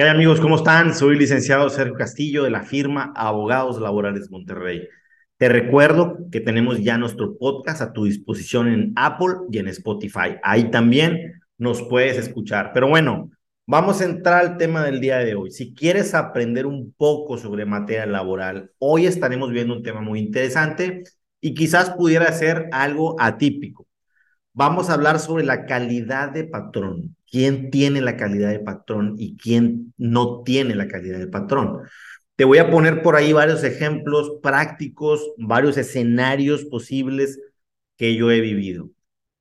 ¿Qué amigos? ¿Cómo están? Soy licenciado Sergio Castillo de la firma Abogados Laborales Monterrey. Te recuerdo que tenemos ya nuestro podcast a tu disposición en Apple y en Spotify. Ahí también nos puedes escuchar. Pero bueno, vamos a entrar al tema del día de hoy. Si quieres aprender un poco sobre materia laboral, hoy estaremos viendo un tema muy interesante y quizás pudiera ser algo atípico. Vamos a hablar sobre la calidad de patrón. ¿Quién tiene la calidad de patrón y quién no tiene la calidad de patrón? Te voy a poner por ahí varios ejemplos prácticos, varios escenarios posibles que yo he vivido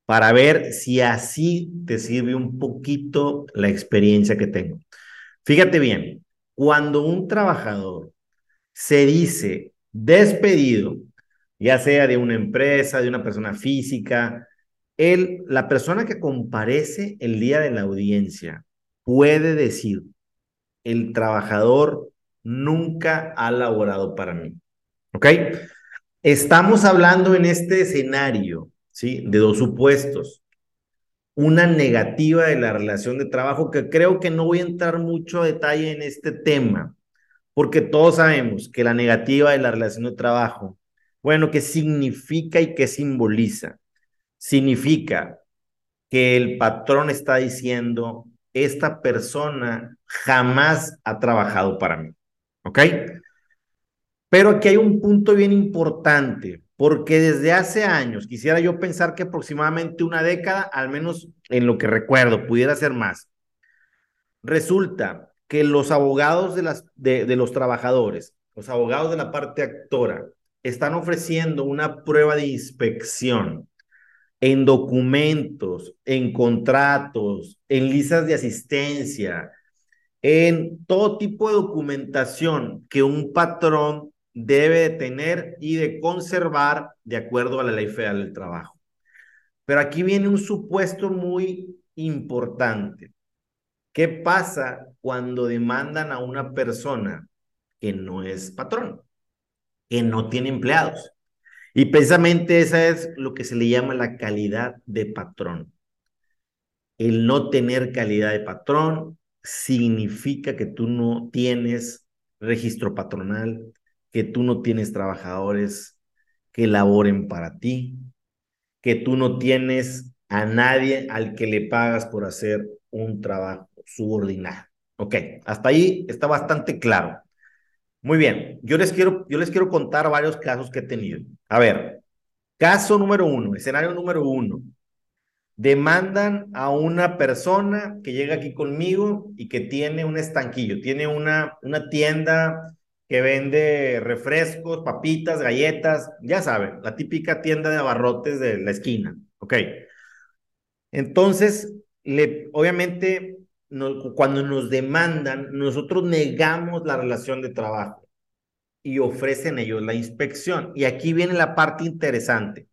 para ver si así te sirve un poquito la experiencia que tengo. Fíjate bien, cuando un trabajador se dice despedido, ya sea de una empresa, de una persona física, él, la persona que comparece el día de la audiencia puede decir, el trabajador nunca ha laborado para mí. ¿Ok? Estamos hablando en este escenario, ¿sí? De dos supuestos. Una negativa de la relación de trabajo que creo que no voy a entrar mucho a detalle en este tema, porque todos sabemos que la negativa de la relación de trabajo, bueno, ¿qué significa y qué simboliza? Significa que el patrón está diciendo, esta persona jamás ha trabajado para mí. ¿Ok? Pero aquí hay un punto bien importante, porque desde hace años, quisiera yo pensar que aproximadamente una década, al menos en lo que recuerdo, pudiera ser más, resulta que los abogados de, las, de, de los trabajadores, los abogados de la parte actora, están ofreciendo una prueba de inspección en documentos, en contratos, en listas de asistencia, en todo tipo de documentación que un patrón debe de tener y de conservar de acuerdo a la ley federal del trabajo. Pero aquí viene un supuesto muy importante. ¿Qué pasa cuando demandan a una persona que no es patrón, que no tiene empleados? Y precisamente esa es lo que se le llama la calidad de patrón. El no tener calidad de patrón significa que tú no tienes registro patronal, que tú no tienes trabajadores que laboren para ti, que tú no tienes a nadie al que le pagas por hacer un trabajo subordinado. Ok, hasta ahí está bastante claro. Muy bien, yo les quiero, yo les quiero contar varios casos que he tenido. A ver, caso número uno, escenario número uno. Demandan a una persona que llega aquí conmigo y que tiene un estanquillo, tiene una, una tienda que vende refrescos, papitas, galletas, ya saben, la típica tienda de abarrotes de la esquina. Ok. Entonces, le, obviamente cuando nos demandan, nosotros negamos la relación de trabajo y ofrecen ellos la inspección. Y aquí viene la parte interesante.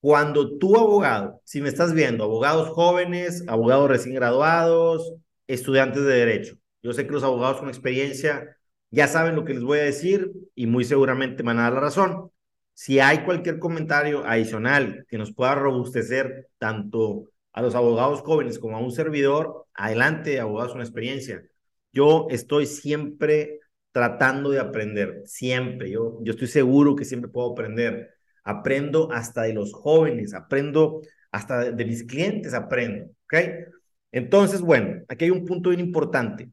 Cuando tu abogado, si me estás viendo, abogados jóvenes, abogados recién graduados, estudiantes de derecho, yo sé que los abogados con experiencia ya saben lo que les voy a decir y muy seguramente me van a dar la razón. Si hay cualquier comentario adicional que nos pueda robustecer tanto a los abogados jóvenes como a un servidor, adelante, abogados con experiencia. Yo estoy siempre tratando de aprender, siempre. Yo, yo estoy seguro que siempre puedo aprender. Aprendo hasta de los jóvenes, aprendo hasta de mis clientes, aprendo. ¿Ok? Entonces, bueno, aquí hay un punto bien importante.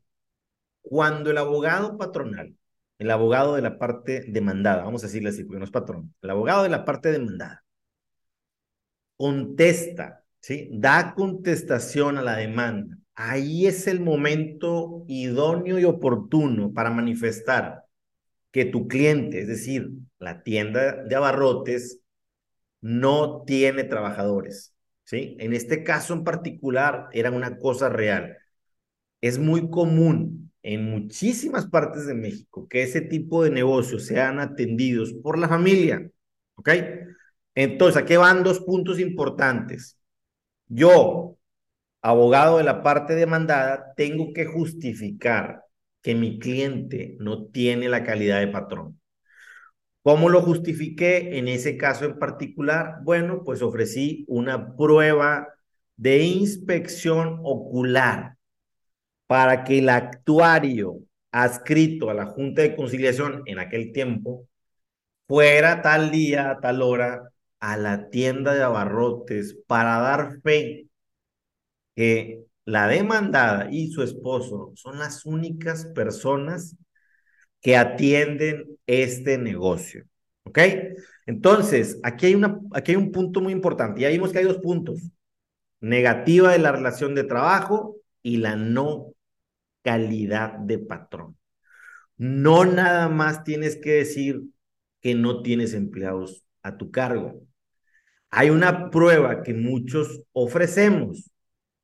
Cuando el abogado patronal, el abogado de la parte demandada, vamos a decirle así, porque no es patrón, el abogado de la parte demandada, contesta Da contestación a la demanda. Ahí es el momento idóneo y oportuno para manifestar que tu cliente, es decir, la tienda de abarrotes, no tiene trabajadores. ¿sí? En este caso en particular era una cosa real. Es muy común en muchísimas partes de México que ese tipo de negocios sean atendidos por la familia. ¿Ok? Entonces, aquí van dos puntos importantes. Yo, abogado de la parte demandada, tengo que justificar que mi cliente no tiene la calidad de patrón. ¿Cómo lo justifiqué en ese caso en particular? Bueno, pues ofrecí una prueba de inspección ocular para que el actuario adscrito a la Junta de Conciliación en aquel tiempo fuera tal día, tal hora, a la tienda de abarrotes para dar fe que la demandada y su esposo son las únicas personas que atienden este negocio. ¿Ok? Entonces, aquí hay, una, aquí hay un punto muy importante. Ya vimos que hay dos puntos. Negativa de la relación de trabajo y la no calidad de patrón. No nada más tienes que decir que no tienes empleados a tu cargo. Hay una prueba que muchos ofrecemos.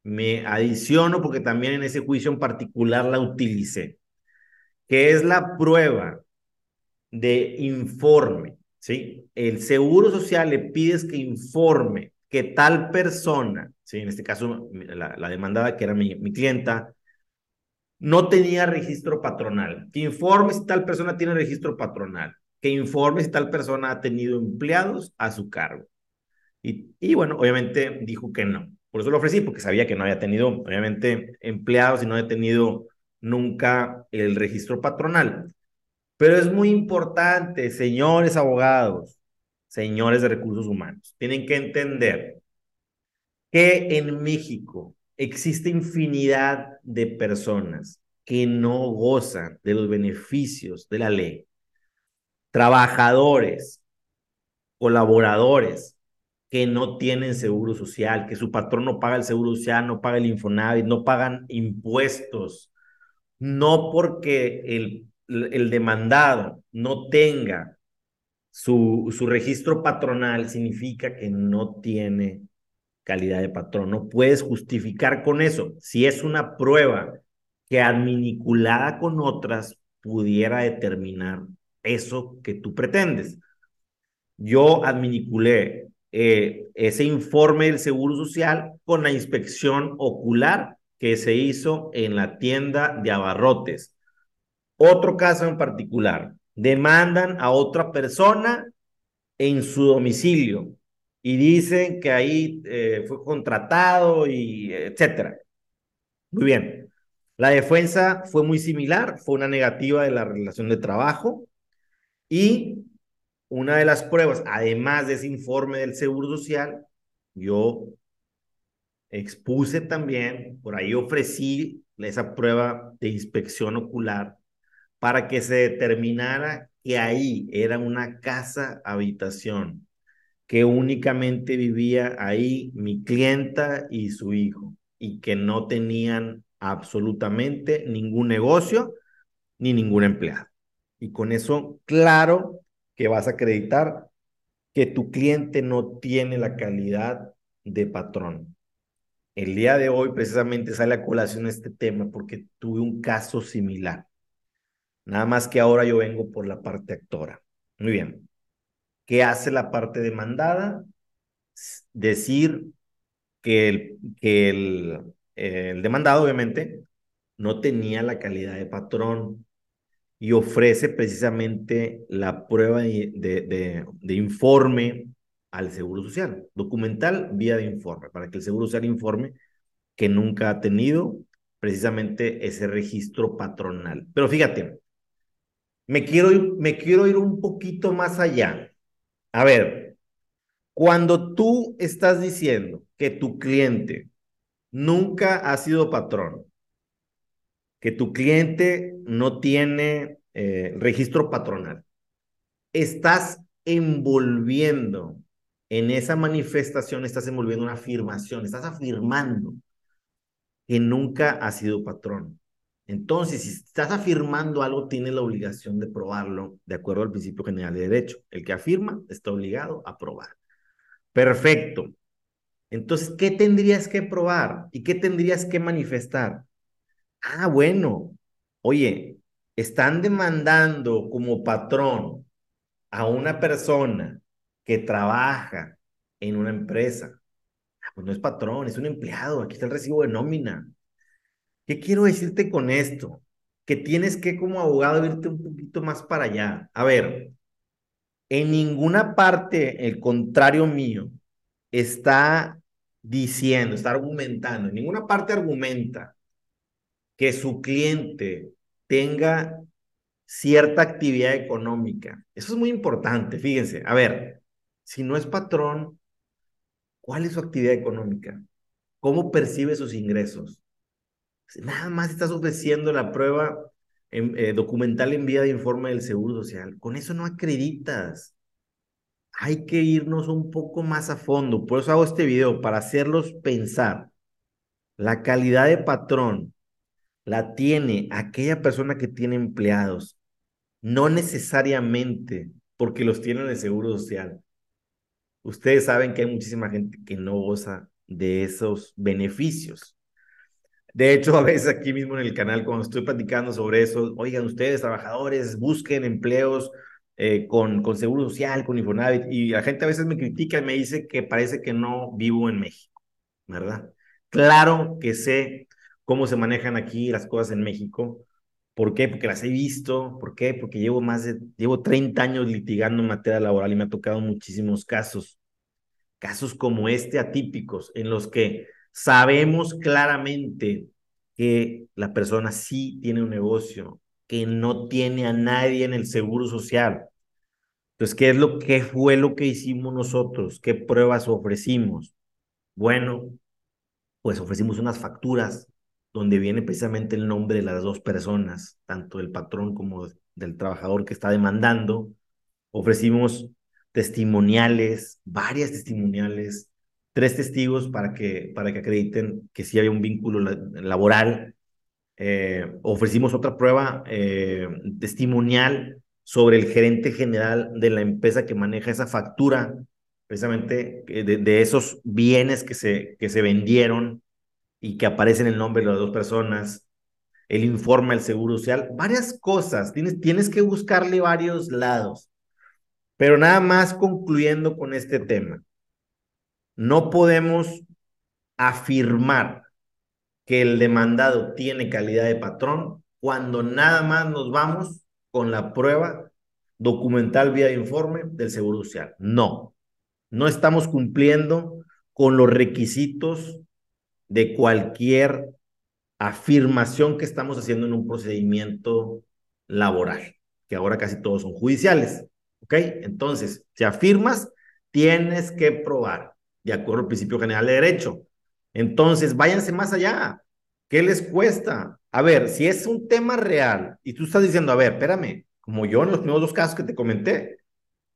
Me adiciono porque también en ese juicio en particular la utilicé, que es la prueba de informe, ¿sí? El Seguro Social le pides que informe que tal persona, ¿sí? En este caso, la, demandada que era mi, mi clienta, no tenía registro patronal. Que informe si tal persona tiene registro patronal. Que informe si tal persona ha tenido empleados a su cargo. Y, y bueno, obviamente dijo que no. Por eso lo ofrecí, porque sabía que no había tenido, obviamente, empleados y no había tenido nunca el registro patronal. Pero es muy importante, señores abogados, señores de recursos humanos, tienen que entender que en México existe infinidad de personas que no gozan de los beneficios de la ley. Trabajadores, colaboradores que no tienen seguro social, que su patrón no paga el seguro social, no paga el Infonavit, no pagan impuestos, no porque el demandado no tenga su, su registro patronal, significa que no tiene calidad de patrón. No puedes justificar con eso. Si es una prueba que adminiculada con otras pudiera determinar eso que tú pretendes. Yo adminiculé eh, ese informe del Seguro Social con la inspección ocular que se hizo en la tienda de abarrotes. Otro caso en particular, demandan a otra persona en su domicilio y dicen que ahí eh, fue contratado y etcétera. Muy bien. La defensa fue muy similar, fue una negativa de la relación de trabajo y una de las pruebas, además de ese informe del Seguro Social, yo expuse también, por ahí ofrecí esa prueba de inspección ocular para que se determinara que ahí era una casa habitación, que únicamente vivía ahí mi clienta y su hijo, y que no tenían absolutamente ningún negocio ni ningún empleado. Y con eso, claro que vas a acreditar que tu cliente no tiene la calidad de patrón. El día de hoy precisamente sale a colación este tema porque tuve un caso similar. Nada más que ahora yo vengo por la parte actora. Muy bien. ¿Qué hace la parte demandada? Decir que el, que el, el demandado, obviamente, no tenía la calidad de patrón y ofrece precisamente la prueba de, de, informe al Seguro Social, documental vía de informe, para que el Seguro Social informe que nunca ha tenido precisamente ese registro patronal. Pero fíjate, me quiero, me quiero ir un poquito más allá. A ver, cuando tú estás diciendo que tu cliente nunca ha sido patrón, que tu cliente no tiene eh, registro patronal, estás envolviendo en esa manifestación, estás envolviendo una afirmación, estás afirmando que nunca ha sido patrón. Entonces, si estás afirmando algo, tienes la obligación de probarlo de acuerdo al principio general de derecho. El que afirma está obligado a probar. Perfecto. Entonces, ¿qué tendrías que probar y qué tendrías que manifestar? Ah, bueno, oye, están demandando como patrón a una persona que trabaja en una empresa. Ah, pues no es patrón, es un empleado. Aquí está el recibo de nómina. ¿Qué quiero decirte con esto? Que tienes que como abogado irte un poquito más para allá. A ver, en ninguna parte el contrario mío está diciendo, está argumentando, en ninguna parte argumenta que su cliente tenga cierta actividad económica. Eso es muy importante, fíjense. A ver, si no es patrón, ¿cuál es su actividad económica? ¿Cómo percibe sus ingresos? Nada más estás ofreciendo la prueba eh, documental en vía de informe del Seguro Social. Con eso no acreditas. Hay que irnos un poco más a fondo. Por eso hago este video, para hacerlos pensar. La calidad de patrón la tiene aquella persona que tiene empleados, no necesariamente porque los tiene en el Seguro Social. Ustedes saben que hay muchísima gente que no goza de esos beneficios. De hecho, a veces aquí mismo en el canal, cuando estoy platicando sobre eso, oigan, ustedes, trabajadores, busquen empleos eh, con, con seguro social, con Infonavit, y la gente a veces me critica y me dice que parece que no vivo en México, ¿verdad? Claro que sé cómo se manejan aquí las cosas en México. ¿Por qué? Porque las he visto. ¿Por qué? Porque llevo más de, llevo 30 años litigando en materia laboral y me ha tocado muchísimos casos. Casos como este atípicos, en los que sabemos claramente que la persona sí tiene un negocio, que no tiene a nadie en el seguro social. Entonces, ¿qué es lo que fue lo que hicimos nosotros? ¿Qué pruebas ofrecimos? Bueno, pues ofrecimos unas facturas donde viene precisamente el nombre de las dos personas, tanto del patrón como del trabajador que está demandando. Ofrecimos testimoniales, varias testimoniales, tres testigos para que, para que acrediten que sí había un vínculo laboral. Eh, ofrecimos otra prueba eh, testimonial sobre el gerente general de la empresa que maneja esa factura, precisamente de, de esos bienes que se, que se vendieron y que aparecen el nombre de las dos personas, el informe del Seguro Social, varias cosas, tienes, tienes que buscarle varios lados. Pero nada más concluyendo con este tema. No podemos afirmar que el demandado tiene calidad de patrón cuando nada más nos vamos con la prueba documental vía informe del Seguro Social. No, no estamos cumpliendo con los requisitos de cualquier afirmación que estamos haciendo en un procedimiento laboral, que ahora casi todos son judiciales. ¿Ok? Entonces, si afirmas, tienes que probar de acuerdo al principio general de derecho. Entonces, váyanse más allá. ¿Qué les cuesta? A ver, si es un tema real y tú estás diciendo, a ver, espérame, como yo en los primeros dos casos que te comenté,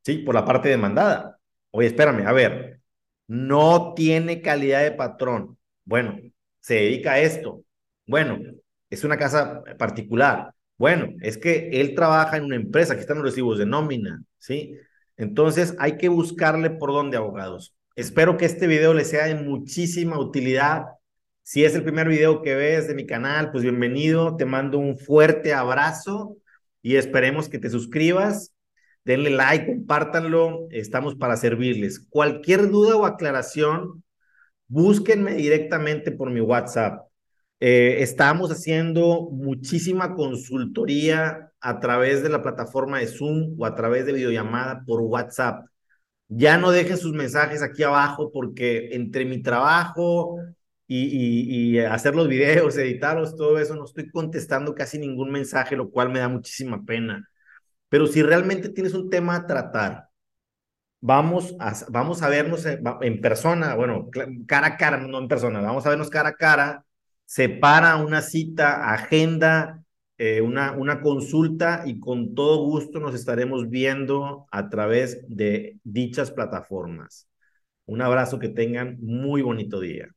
¿sí? Por la parte demandada. Oye, espérame, a ver, no tiene calidad de patrón. Bueno, se dedica a esto. Bueno, es una casa particular. Bueno, es que él trabaja en una empresa, aquí están los recibos de nómina, ¿sí? Entonces hay que buscarle por dónde, abogados. Espero que este video les sea de muchísima utilidad. Si es el primer video que ves de mi canal, pues bienvenido. Te mando un fuerte abrazo y esperemos que te suscribas. Denle like, compártanlo. Estamos para servirles. Cualquier duda o aclaración, búsquenme directamente por mi WhatsApp. Eh, estamos haciendo muchísima consultoría a través de la plataforma de Zoom o a través de videollamada por WhatsApp. Ya no dejen sus mensajes aquí abajo porque entre mi trabajo y, y, hacer los videos, editarlos, todo eso, no estoy contestando casi ningún mensaje, lo cual me da muchísima pena. Pero si realmente tienes un tema a tratar, vamos a, vamos a vernos en, persona, bueno, cara a cara, no en persona, vamos a vernos cara a cara, separa una cita, agenda, eh, una, una consulta y con todo gusto nos estaremos viendo a través de dichas plataformas. Un abrazo, que tengan muy bonito día.